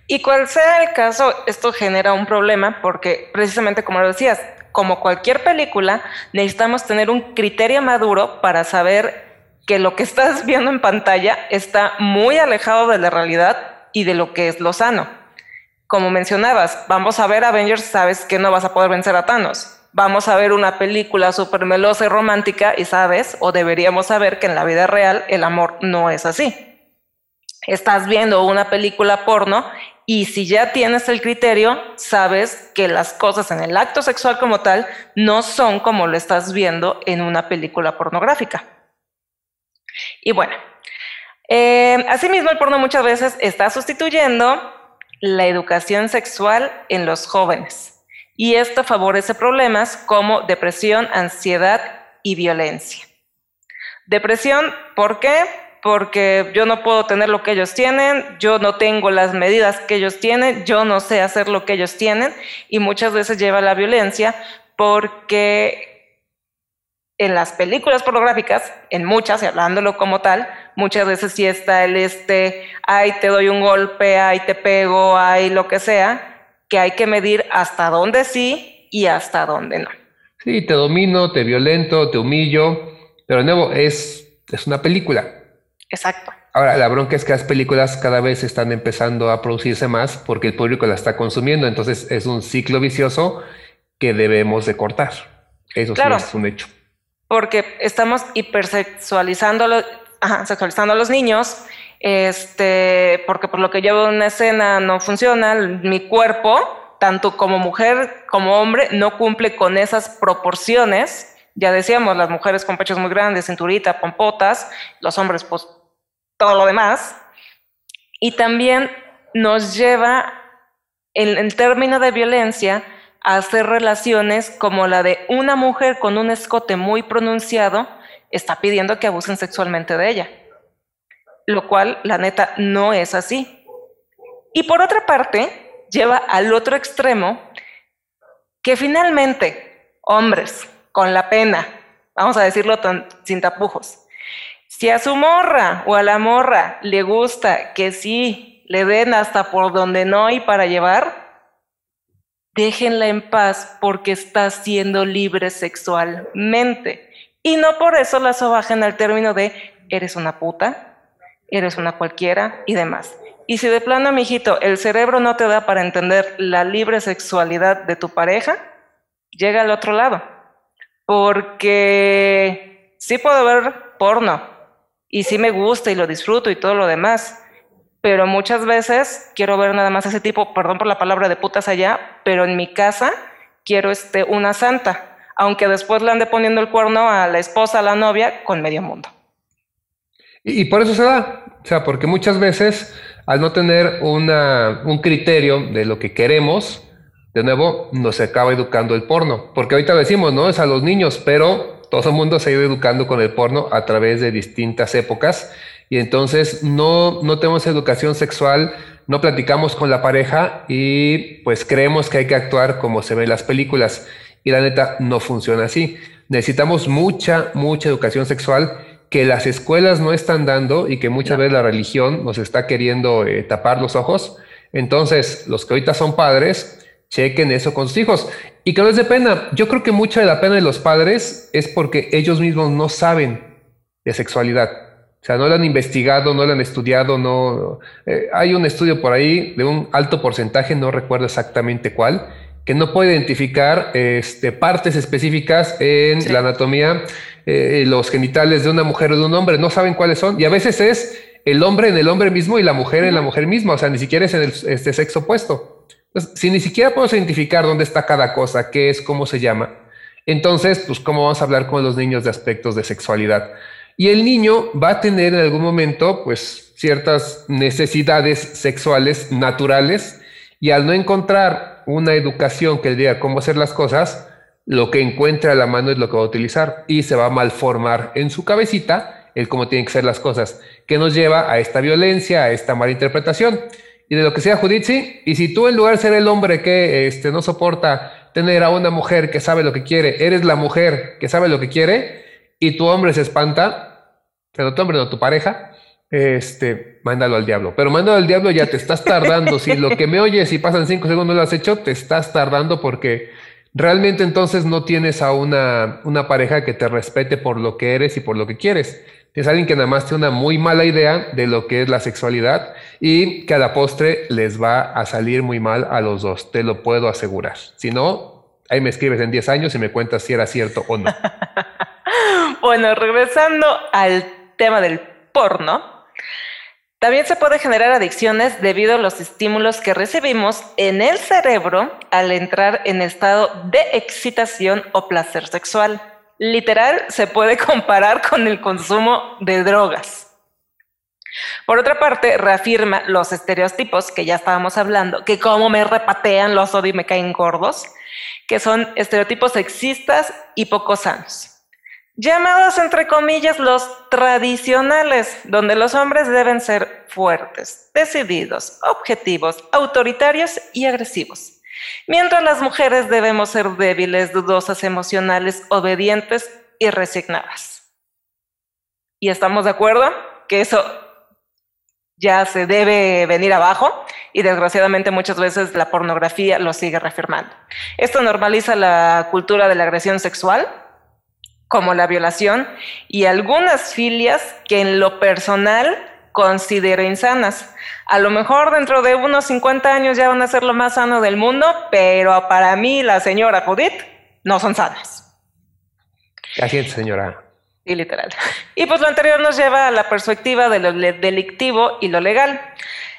Y cual sea el caso, esto genera un problema porque precisamente como lo decías, como cualquier película, necesitamos tener un criterio maduro para saber que lo que estás viendo en pantalla está muy alejado de la realidad y de lo que es lo sano como mencionabas, vamos a ver Avengers, sabes que no vas a poder vencer a Thanos. Vamos a ver una película súper melosa y romántica y sabes, o deberíamos saber que en la vida real el amor no es así. Estás viendo una película porno y si ya tienes el criterio, sabes que las cosas en el acto sexual como tal no son como lo estás viendo en una película pornográfica. Y bueno, eh, asimismo el porno muchas veces está sustituyendo la educación sexual en los jóvenes. Y esto favorece problemas como depresión, ansiedad y violencia. Depresión, ¿por qué? Porque yo no puedo tener lo que ellos tienen, yo no tengo las medidas que ellos tienen, yo no sé hacer lo que ellos tienen y muchas veces lleva a la violencia porque en las películas pornográficas, en muchas, y hablándolo como tal, muchas veces sí está el este, ay, te doy un golpe, ay, te pego, ay, lo que sea, que hay que medir hasta dónde sí y hasta dónde no. Sí, te domino, te violento, te humillo, pero de nuevo, es, es una película. Exacto. Ahora, la bronca es que las películas cada vez están empezando a producirse más porque el público la está consumiendo, entonces es un ciclo vicioso que debemos de cortar. Eso sí es un hecho porque estamos hipersexualizando a, sexualizando a los niños, este, porque por lo que yo veo en una escena no funciona, mi cuerpo, tanto como mujer como hombre, no cumple con esas proporciones. Ya decíamos, las mujeres con pechos muy grandes, cinturita, pompotas, los hombres, pues todo lo demás. Y también nos lleva, en el término de violencia, hacer relaciones como la de una mujer con un escote muy pronunciado está pidiendo que abusen sexualmente de ella, lo cual la neta no es así. Y por otra parte, lleva al otro extremo que finalmente, hombres, con la pena, vamos a decirlo sin tapujos, si a su morra o a la morra le gusta que sí le den hasta por donde no hay para llevar, déjenla en paz porque está siendo libre sexualmente. Y no por eso la sobajen al término de eres una puta, eres una cualquiera y demás. Y si de plano, mijito, el cerebro no te da para entender la libre sexualidad de tu pareja, llega al otro lado. Porque sí puedo ver porno y sí me gusta y lo disfruto y todo lo demás, pero muchas veces quiero ver nada más ese tipo, perdón por la palabra de putas allá, pero en mi casa quiero este, una santa, aunque después le ande poniendo el cuerno a la esposa, a la novia, con medio mundo. Y, por eso se da, o sea, porque muchas veces al no tener una, un criterio de lo que queremos, de nuevo nos acaba educando el porno, porque ahorita decimos, no, es a los niños, pero todo el mundo se ha ido educando con el porno a través de distintas épocas y entonces no, no tenemos educación sexual, no platicamos con la pareja y pues creemos que hay que actuar como se ve en las películas. Y la neta no funciona así. Necesitamos mucha, mucha educación sexual que las escuelas no están dando y que muchas veces la religión nos está queriendo eh, tapar los ojos. Entonces, los que ahorita son padres, chequen eso con sus hijos. Y que no es de pena. Yo creo que mucha de la pena de los padres es porque ellos mismos no saben de sexualidad. O sea, no lo han investigado, no lo han estudiado, no. Eh, hay un estudio por ahí de un alto porcentaje, no recuerdo exactamente cuál, que no puede identificar este, partes específicas en la anatomía, eh, los genitales de una mujer o de un hombre, no saben cuáles son. Y a veces es el hombre en el hombre mismo y la mujer en la mujer misma, o sea, ni siquiera es en el este sexo opuesto. Entonces, si ni siquiera podemos identificar dónde está cada cosa, qué es, cómo se llama, entonces, pues, ¿cómo vamos a hablar con los niños de aspectos de sexualidad? Y el niño va a tener en algún momento, pues, ciertas necesidades sexuales naturales y al no encontrar una educación que le diga cómo hacer las cosas, lo que encuentra a la mano es lo que va a utilizar y se va a malformar en su cabecita el cómo tienen que ser las cosas, que nos lleva a esta violencia, a esta mala interpretación. Y de lo que sea Judith, sí, y si tú en lugar de ser el hombre que este, no soporta tener a una mujer que sabe lo que quiere, eres la mujer que sabe lo que quiere, y tu hombre se espanta, pero tu hombre no tu pareja, este, mándalo al diablo. Pero mándalo al diablo ya te estás tardando. si lo que me oyes y pasan cinco segundos lo has hecho, te estás tardando porque realmente entonces no tienes a una, una pareja que te respete por lo que eres y por lo que quieres. Es alguien que nada más tiene una muy mala idea de lo que es la sexualidad y que a la postre les va a salir muy mal a los dos, te lo puedo asegurar. Si no, ahí me escribes en 10 años y me cuentas si era cierto o no. bueno, regresando al tema del porno, también se puede generar adicciones debido a los estímulos que recibimos en el cerebro al entrar en estado de excitación o placer sexual. Literal, se puede comparar con el consumo de drogas. Por otra parte, reafirma los estereotipos que ya estábamos hablando, que como me repatean los odio y me caen gordos, que son estereotipos sexistas y poco sanos llamados entre comillas los tradicionales, donde los hombres deben ser fuertes, decididos, objetivos, autoritarios y agresivos, mientras las mujeres debemos ser débiles, dudosas, emocionales, obedientes y resignadas. ¿Y estamos de acuerdo que eso ya se debe venir abajo? Y desgraciadamente muchas veces la pornografía lo sigue reafirmando. Esto normaliza la cultura de la agresión sexual, como la violación y algunas filias que en lo personal considero insanas. A lo mejor dentro de unos 50 años ya van a ser lo más sano del mundo, pero para mí, la señora Judith, no son sanas. Así es, señora. Y literal. Y pues lo anterior nos lleva a la perspectiva de lo delictivo y lo legal.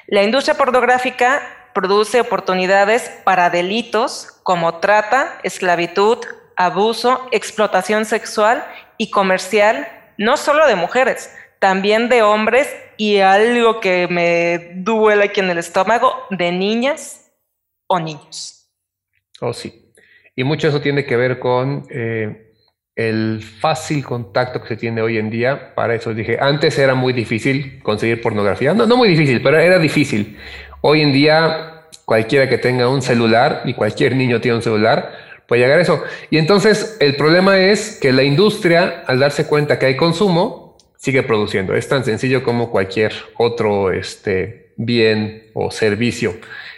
La industria pornográfica produce oportunidades para delitos como trata, esclavitud, abuso, explotación sexual y comercial, no solo de mujeres, también de hombres y algo que me duele aquí en el estómago, de niñas o niños. Oh, sí. Y mucho eso tiene que ver con eh, el fácil contacto que se tiene hoy en día. Para eso dije, antes era muy difícil conseguir pornografía. No, no muy difícil, pero era difícil. Hoy en día, cualquiera que tenga un celular, y cualquier niño tiene un celular, puede llegar eso. Y entonces el problema es que la industria, al darse cuenta que hay consumo, sigue produciendo. Es tan sencillo como cualquier otro este, bien o servicio.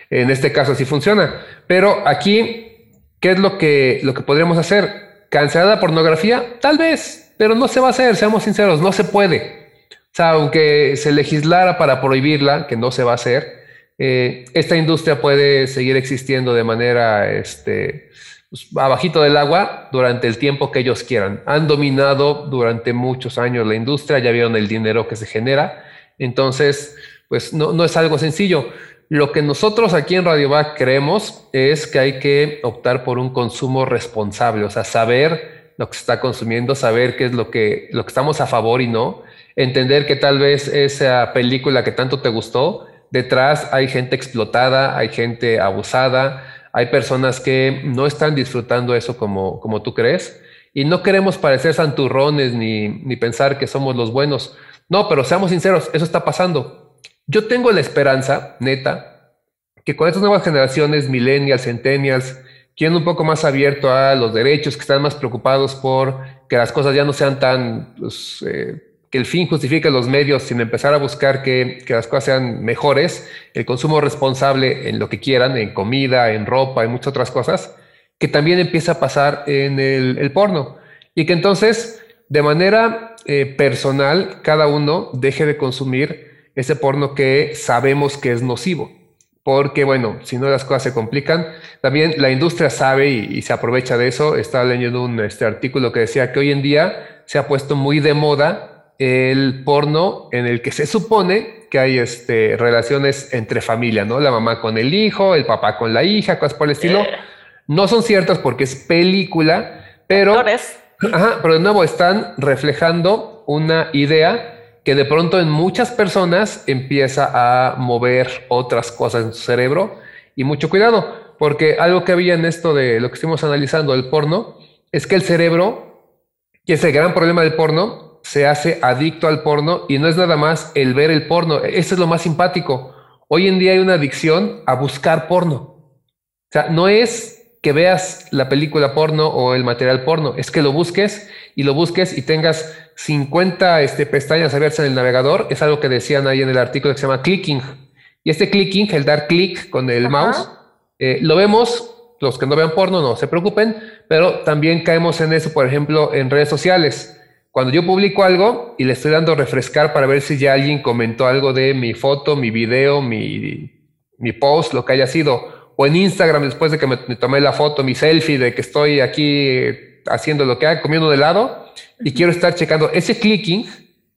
En este caso sí funciona. Pero aquí, ¿qué es lo que, lo que podríamos hacer? ¿Cancelar la pornografía? Tal vez, pero no se va a hacer, seamos sinceros, no se puede. O sea, aunque se legislara para prohibirla, que no se va a hacer, eh, esta industria puede seguir existiendo de manera este, pues, abajito del agua durante el tiempo que ellos quieran. Han dominado durante muchos años la industria, ya vieron el dinero que se genera, entonces, pues no, no es algo sencillo. Lo que nosotros aquí en Radio Back creemos es que hay que optar por un consumo responsable, o sea, saber lo que se está consumiendo, saber qué es lo que, lo que estamos a favor y no, entender que tal vez esa película que tanto te gustó, detrás hay gente explotada, hay gente abusada, hay personas que no están disfrutando eso como, como tú crees y no queremos parecer santurrones ni, ni pensar que somos los buenos. No, pero seamos sinceros, eso está pasando. Yo tengo la esperanza, neta, que con estas nuevas generaciones, millennials, centennials, quieren un poco más abierto a los derechos, que están más preocupados por que las cosas ya no sean tan pues, eh, que el fin justifique los medios sin empezar a buscar que, las cosas sean mejores, el consumo responsable en lo que quieran, en comida, en ropa, en muchas otras cosas, que también empieza a pasar en el, porno. Y que entonces, de manera eh, personal, cada uno deje de consumir ese porno que sabemos que es nocivo. Porque, bueno, si no las cosas se complican. También la industria sabe y, se aprovecha de eso. Estaba leyendo un este, artículo que decía que hoy en día se ha puesto muy de moda el porno en el que se supone que hay este, relaciones entre familia, ¿no? La mamá con el hijo, el papá con la hija, cosas por el estilo. Eh. No son ciertas porque es película, pero... Ajá, pero de nuevo están reflejando una idea que de pronto en muchas personas empieza a mover otras cosas en su cerebro. Y mucho cuidado, porque algo que había en esto de lo que estuvimos analizando, el porno, es que el cerebro, que es el gran problema del porno, se hace adicto al porno y no es nada más el ver el porno. Eso es lo más simpático. Hoy en día hay una adicción a buscar porno. O sea, no es que veas la película porno o el material porno, es que lo busques y lo busques y tengas 50 este, pestañas abiertas en el navegador. Es algo que decían ahí en el artículo que se llama clicking. Y este clicking, el dar clic con el mouse, eh, lo vemos los que no vean porno, no se preocupen, pero también caemos en eso, por ejemplo, en redes sociales. Cuando yo publico algo y le estoy dando refrescar para ver si ya alguien comentó algo de mi foto, mi video, mi, mi post, lo que haya sido, o en Instagram después de que me, tomé la foto, mi selfie de que estoy aquí haciendo lo que haga, comiendo de helado, y quiero estar checando ese clicking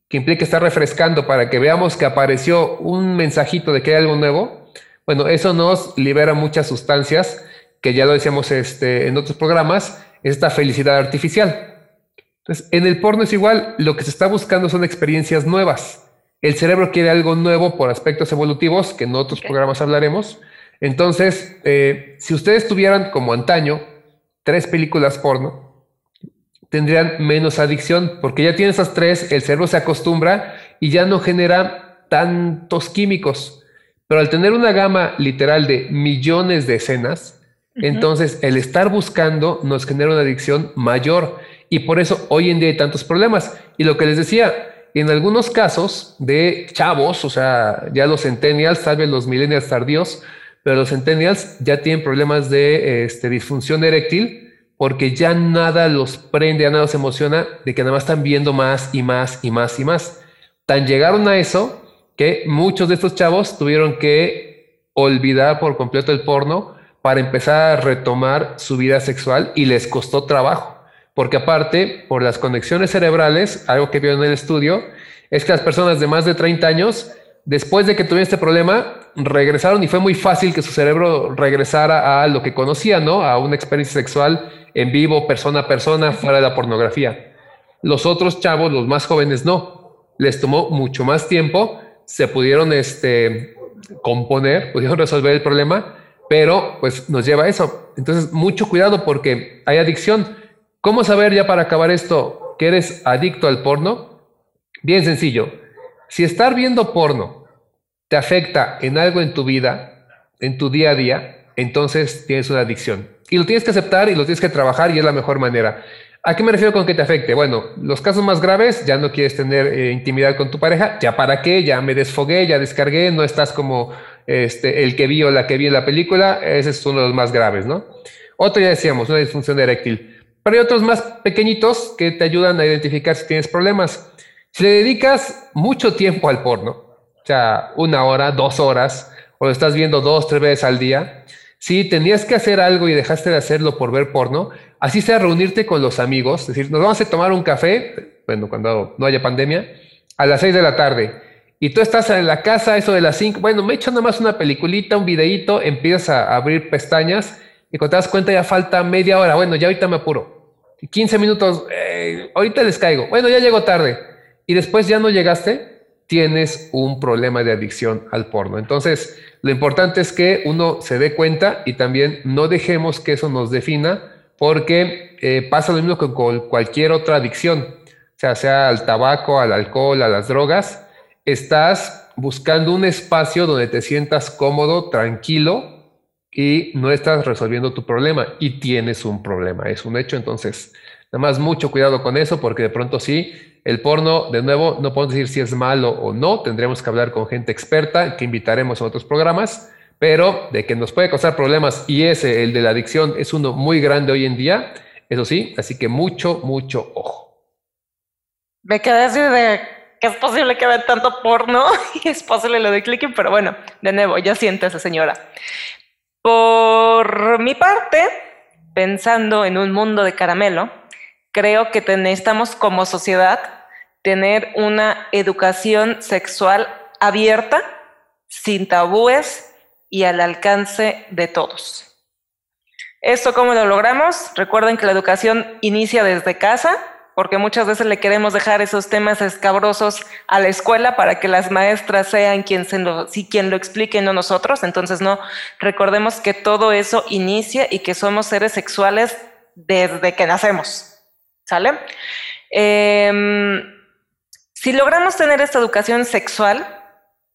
que implica estar refrescando para que veamos que apareció un mensajito de que hay algo nuevo, bueno, eso nos libera muchas sustancias que ya lo decíamos este, en otros programas, esta felicidad artificial. Entonces, en el porno es igual, lo que se está buscando son experiencias nuevas. El cerebro quiere algo nuevo por aspectos evolutivos, que en otros programas hablaremos. Entonces, eh, si ustedes tuvieran como antaño tres películas porno, tendrían menos adicción, porque ya tienen esas tres, el cerebro se acostumbra y ya no genera tantos químicos. Pero al tener una gama literal de millones de escenas, entonces el estar buscando nos genera una adicción mayor. Y por eso hoy en día hay tantos problemas. Y lo que les decía, en algunos casos de chavos, o sea, ya los centennials, tal los millennials tardíos, pero los centennials ya tienen problemas de este, disfunción eréctil porque ya nada los prende, ya nada los emociona de que nada más están viendo más y más y más y más. Tan llegaron a eso que muchos de estos chavos tuvieron que olvidar por completo el porno para empezar a retomar su vida sexual y les costó trabajo. Porque aparte, por las conexiones cerebrales, algo que vio en el estudio, es que las personas de más de 30 años, después de que tuvieron este problema, regresaron y fue muy fácil que su cerebro regresara a lo que conocía, ¿no? A una experiencia sexual en vivo, persona a persona, fuera de la pornografía. Los otros chavos, los más jóvenes, no. Les tomó mucho más tiempo, se pudieron este, componer, pudieron resolver el problema, pero pues nos lleva a eso. Entonces, mucho cuidado porque hay adicción ¿Cómo saber ya para acabar esto que eres adicto al porno? Bien sencillo. Si estar viendo porno te afecta en algo en tu vida, en tu día a día, entonces tienes una adicción. Y lo tienes que aceptar y lo tienes que trabajar y es la mejor manera. ¿A qué me refiero con que te afecte? Bueno, los casos más graves, ya no quieres tener eh, intimidad con tu pareja, ya para qué, ya me desfogué, ya descargué, no estás como este, el que vi o la que vi en la película, ese es uno de los más graves, ¿no? Otro ya decíamos, una disfunción eréctil. Pero hay otros más pequeñitos que te ayudan a identificar si tienes problemas. Si le dedicas mucho tiempo al porno, o sea, una hora, dos horas, o lo estás viendo dos, tres veces al día, si tenías que hacer algo y dejaste de hacerlo por ver porno, así sea reunirte con los amigos, es decir, nos vamos a tomar un café, bueno, cuando no haya pandemia, a las seis de la tarde. Y tú estás en la casa, eso de las cinco, bueno, me echo nada más una peliculita, un videíto, empiezas a abrir pestañas y cuando te das cuenta ya falta media hora, bueno, ya ahorita me apuro. 15 minutos, eh, ahorita les caigo. Bueno, ya llegó tarde. Y después ya no llegaste, tienes un problema de adicción al porno. Entonces, lo importante es que uno se dé cuenta y también no dejemos que eso nos defina, porque eh, pasa lo mismo que con cualquier otra adicción, o sea, sea al tabaco, al alcohol, a las drogas. Estás buscando un espacio donde te sientas cómodo, tranquilo, y no estás resolviendo tu problema y tienes un problema, es un hecho. Entonces, Nada más mucho cuidado con eso porque de pronto sí, el porno, de nuevo, no podemos decir si es malo o no, tendremos que hablar con gente experta que invitaremos a otros programas, pero de que nos puede causar problemas y ese, el de la adicción, es uno muy grande hoy en día, eso sí, así que mucho, mucho ojo. Me quedé así de que es posible que vean tanto porno y es posible lo de clicking, pero bueno, de nuevo, ya siéntese señora. Por mi parte, pensando en un mundo de caramelo, creo que necesitamos como sociedad tener una educación sexual abierta, sin tabúes y al alcance de todos. ¿Esto cómo lo logramos? Recuerden que la educación inicia desde casa, porque muchas veces le queremos dejar esos temas escabrosos a la escuela para que las maestras sean quien, se lo, si quien lo explique, no nosotros. Entonces, no, recordemos que todo eso inicia y que somos seres sexuales desde que nacemos. ¿Sale? Em, si logramos tener esta educación sexual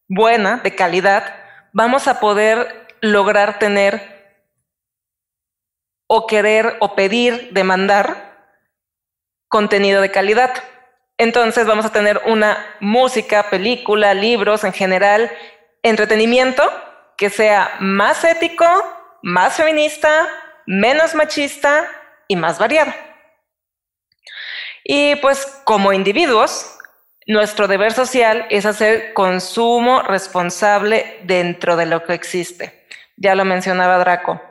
buena, de calidad, vamos a poder lograr tener o querer o pedir, demandar contenido de calidad. Entonces vamos a tener una música, película, libros en general, entretenimiento que sea más ético, más feminista, menos machista y más variado. Y pues como individuos, nuestro deber social es hacer consumo responsable dentro de lo que existe. Ya lo mencionaba Draco.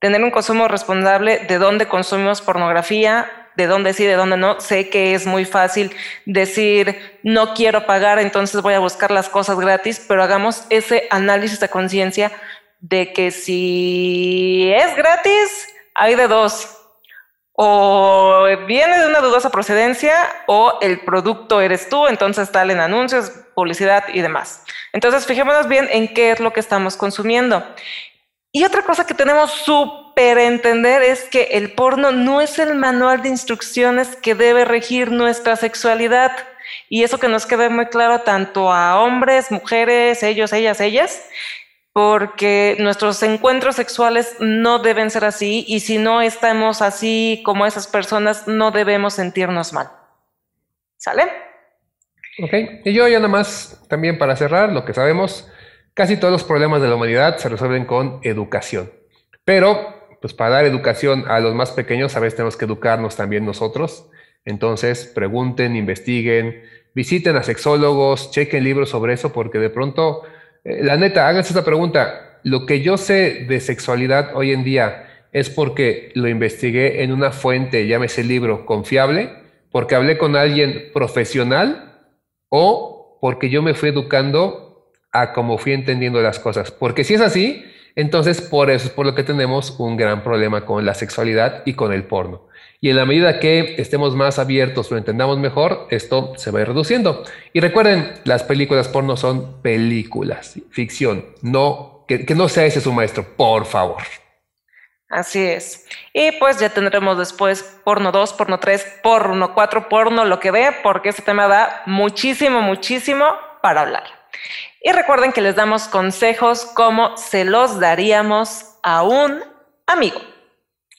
Tener un consumo responsable de dónde consumimos pornografía, de dónde sí, de dónde no. Sé que es muy fácil decir, no quiero pagar, entonces voy a buscar las cosas gratis, pero hagamos ese análisis de conciencia de que si es gratis, hay de dos o viene de una dudosa procedencia o el producto eres tú, entonces tal en anuncios, publicidad y demás. Entonces, fijémonos bien en qué es lo que estamos consumiendo. Y otra cosa que tenemos súper entender es que el porno no es el manual de instrucciones que debe regir nuestra sexualidad. Y eso que nos quede muy claro tanto a hombres, mujeres, ellos, ellas, ellas, porque nuestros encuentros sexuales no deben ser así y si no estamos así como esas personas, no debemos sentirnos mal. ¿Sale? Ok, y yo ya nada más, también para cerrar, lo que sabemos, casi todos los problemas de la humanidad se resuelven con educación. Pero, pues para dar educación a los más pequeños, a veces tenemos que educarnos también nosotros. Entonces, pregunten, investiguen, visiten a sexólogos, chequen libros sobre eso, porque de pronto eh, la neta, háganse esta pregunta. Lo que yo sé de sexualidad hoy en día es porque lo investigué en una fuente, llámese libro, confiable, porque hablé con alguien profesional o porque yo me fui educando a cómo fui entendiendo las cosas. Porque si es así, entonces por eso es por lo que tenemos un gran problema con la sexualidad y con el porno. Y en la medida que estemos más abiertos, lo entendamos mejor, esto se va a ir reduciendo. Y recuerden, las películas porno son películas, ficción, no, que, no sea ese su maestro, por favor. Así es. Y pues ya tendremos después porno 2, porno 3, porno 4, porno lo que vea, porque este tema da muchísimo, muchísimo para hablar. Y recuerden que les damos consejos como se los daríamos a un amigo.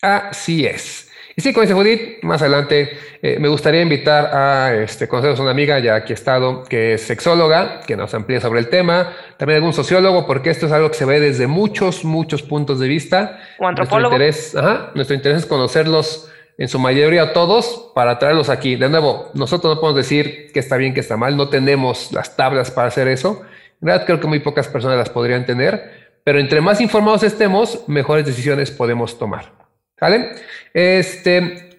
Así es. Y sí, como dice Judith, más adelante eh, me gustaría invitar a este, conocer a una amiga ya aquí ha estado, que es sexóloga, que nos amplíe sobre el tema, también algún sociólogo, porque esto es algo que se ve desde muchos, muchos puntos de vista. O antropólogo. Nuestro interés, ajá, nuestro interés es conocerlos en su mayoría todos para traerlos aquí. De nuevo, nosotros no podemos decir que está bien, que está mal, no tenemos las tablas para hacer eso. En creo que muy pocas personas las podrían tener, pero entre más informados estemos, mejores decisiones podemos tomar. ¿Vale? Este,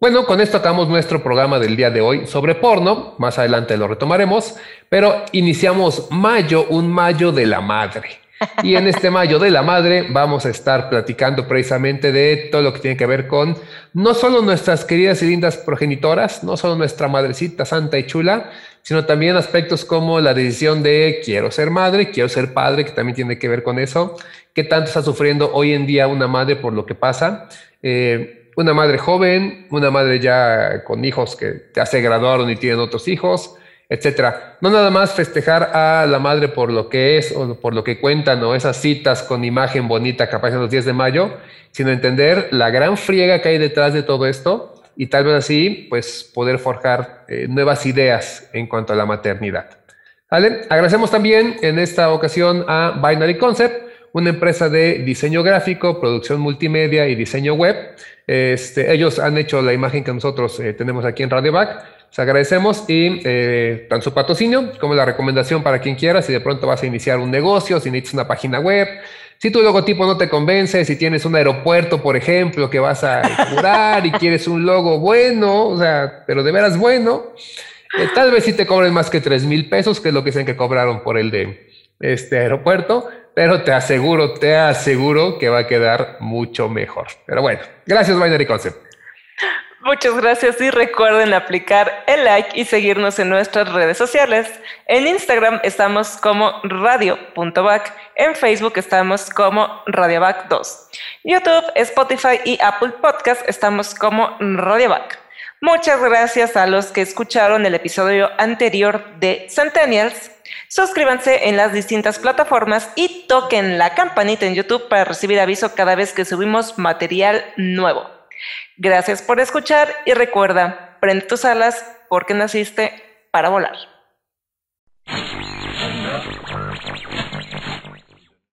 bueno, con esto acabamos nuestro programa del día de hoy sobre porno. Más adelante lo retomaremos, pero iniciamos mayo, un mayo de la madre. Y en este mayo de la madre vamos a estar platicando precisamente de todo lo que tiene que ver con no solo nuestras queridas y lindas progenitoras, no solo nuestra madrecita santa y chula, sino también aspectos como la decisión de quiero ser madre, quiero ser padre, que también tiene que ver con eso, qué tanto está sufriendo hoy en día una madre por lo que pasa. Eh, una madre joven, una madre ya con hijos que ya se graduaron y tienen otros hijos, etcétera. No nada más festejar a la madre por lo que es o por lo que cuentan o esas citas con imagen bonita que aparecen los 10 de mayo, sino entender la gran friega que hay detrás de todo esto y tal vez así pues poder forjar eh, nuevas ideas en cuanto a la maternidad. ¿Vale? Agradecemos también en esta ocasión a Binary Concept, una empresa de diseño gráfico, producción multimedia y diseño web. Este, ellos han hecho la imagen que nosotros eh, tenemos aquí en Radio Back. Les agradecemos y eh, tanto su patrocinio como la recomendación para quien quiera, si de pronto vas a iniciar un negocio, si necesitas una página web, si tu logotipo no te convence, si tienes un aeropuerto, por ejemplo, que vas a curar y quieres un logo bueno, o sea, pero de veras bueno, eh, tal vez si te cobren más que 3 mil pesos, que es lo que dicen que cobraron por el de este aeropuerto, pero te aseguro, te aseguro que va a quedar mucho mejor. Pero bueno, gracias Binary Concept. Muchas gracias y recuerden aplicar el like y seguirnos en nuestras redes sociales. En Instagram estamos como radio.back, en Facebook estamos como radioback2. YouTube, Spotify y Apple Podcast estamos como radioback. Muchas gracias a los que escucharon el episodio anterior de Centennials. Suscríbanse en las distintas plataformas y toquen la campanita en YouTube para recibir aviso cada vez que subimos material nuevo. Gracias por escuchar y recuerda, prende tus alas porque naciste para volar.